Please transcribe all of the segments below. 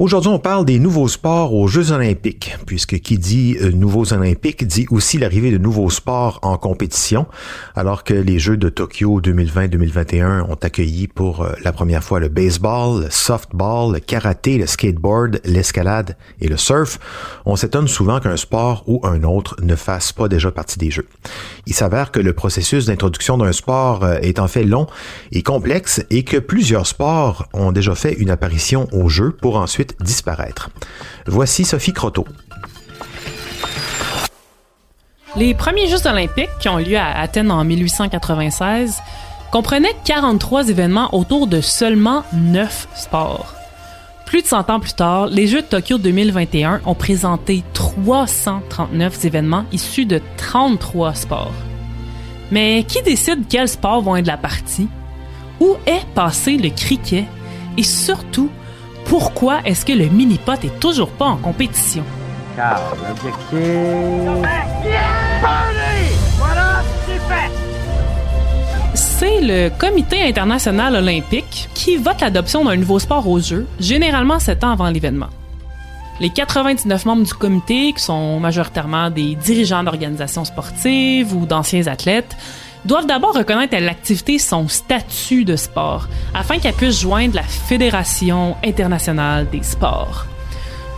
Aujourd'hui, on parle des nouveaux sports aux Jeux olympiques, puisque qui dit euh, nouveaux olympiques dit aussi l'arrivée de nouveaux sports en compétition, alors que les Jeux de Tokyo 2020-2021 ont accueilli pour euh, la première fois le baseball, le softball, le karaté, le skateboard, l'escalade et le surf. On s'étonne souvent qu'un sport ou un autre ne fasse pas déjà partie des Jeux. Il s'avère que le processus d'introduction d'un sport euh, est en fait long et complexe et que plusieurs sports ont déjà fait une apparition aux Jeux pour ensuite disparaître. Voici Sophie Croteau. Les premiers Jeux olympiques, qui ont lieu à Athènes en 1896, comprenaient 43 événements autour de seulement 9 sports. Plus de 100 ans plus tard, les Jeux de Tokyo 2021 ont présenté 339 événements issus de 33 sports. Mais qui décide quels sports vont être la partie? Où est passé le cricket? Et surtout, pourquoi est-ce que le mini-pot est toujours pas en compétition? Car l'objectif... Voilà, c'est fait! C'est le Comité international olympique qui vote l'adoption d'un nouveau sport aux Jeux, généralement 7 ans avant l'événement. Les 99 membres du comité, qui sont majoritairement des dirigeants d'organisations sportives ou d'anciens athlètes, doivent d'abord reconnaître à l'activité son statut de sport, afin qu'elle puisse joindre la Fédération internationale des sports.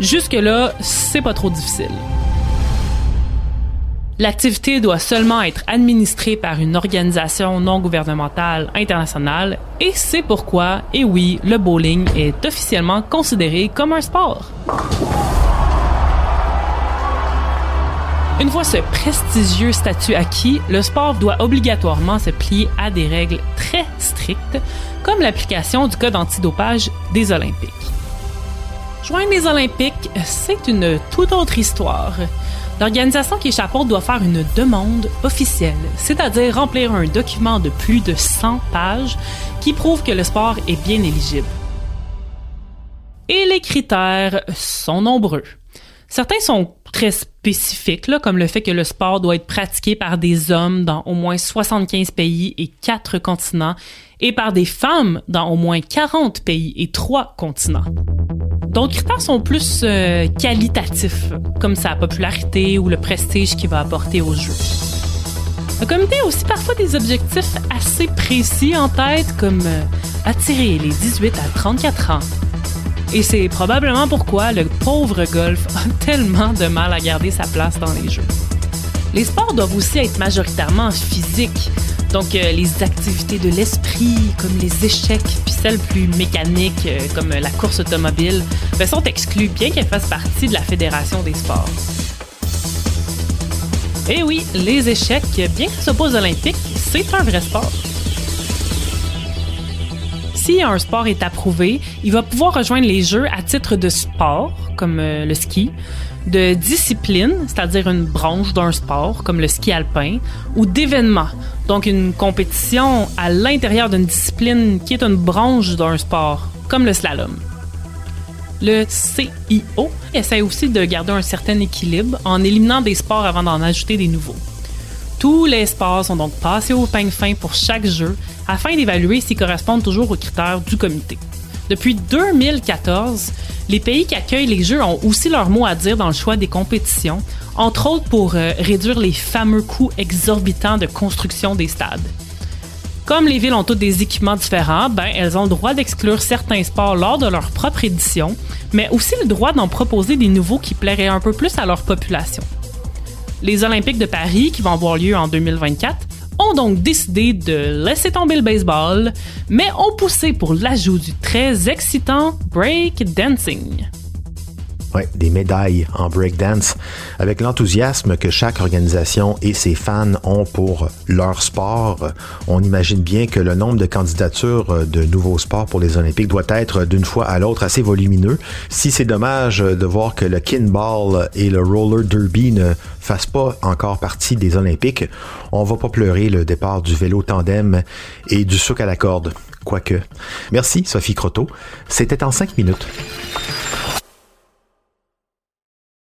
Jusque-là, c'est pas trop difficile. L'activité doit seulement être administrée par une organisation non gouvernementale internationale et c'est pourquoi, et oui, le bowling est officiellement considéré comme un sport. Une fois ce prestigieux statut acquis, le sport doit obligatoirement se plier à des règles très strictes, comme l'application du code antidopage des Olympiques. Joindre les Olympiques, c'est une toute autre histoire. L'organisation qui échappe doit faire une demande officielle, c'est-à-dire remplir un document de plus de 100 pages qui prouve que le sport est bien éligible. Et les critères sont nombreux. Certains sont très spécifiques, comme le fait que le sport doit être pratiqué par des hommes dans au moins 75 pays et 4 continents et par des femmes dans au moins 40 pays et 3 continents. D'autres critères sont plus euh, qualitatifs, comme sa popularité ou le prestige qu'il va apporter au jeu. Le comité a aussi parfois des objectifs assez précis en tête, comme euh, attirer les 18 à 34 ans, et c'est probablement pourquoi le pauvre golf a tellement de mal à garder sa place dans les jeux. Les sports doivent aussi être majoritairement physiques, donc euh, les activités de l'esprit, comme les échecs, puis celles plus mécaniques, euh, comme la course automobile, ben, sont exclues, bien qu'elles fassent partie de la Fédération des sports. Et oui, les échecs, bien qu'ils soient pas olympiques, c'est un vrai sport. Si un sport est approuvé, il va pouvoir rejoindre les Jeux à titre de sport, comme euh, le ski, de discipline, c'est-à-dire une branche d'un sport, comme le ski alpin, ou d'événement, donc une compétition à l'intérieur d'une discipline qui est une branche d'un sport, comme le slalom. Le CIO essaie aussi de garder un certain équilibre en éliminant des sports avant d'en ajouter des nouveaux. Tous les sports sont donc passés au peigne fin pour chaque jeu afin d'évaluer s'ils correspondent toujours aux critères du comité. Depuis 2014, les pays qui accueillent les Jeux ont aussi leur mot à dire dans le choix des compétitions, entre autres pour euh, réduire les fameux coûts exorbitants de construction des stades. Comme les villes ont toutes des équipements différents, ben, elles ont le droit d'exclure certains sports lors de leur propre édition, mais aussi le droit d'en proposer des nouveaux qui plairaient un peu plus à leur population. Les Olympiques de Paris, qui vont avoir lieu en 2024, ont donc décidé de laisser tomber le baseball, mais ont poussé pour l'ajout du très excitant break dancing. Ouais, des médailles en breakdance avec l'enthousiasme que chaque organisation et ses fans ont pour leur sport. On imagine bien que le nombre de candidatures de nouveaux sports pour les Olympiques doit être d'une fois à l'autre assez volumineux. Si c'est dommage de voir que le kinball et le roller derby ne fassent pas encore partie des Olympiques, on va pas pleurer le départ du vélo tandem et du souk à la corde. Quoique. Merci, Sophie Croteau. C'était en cinq minutes.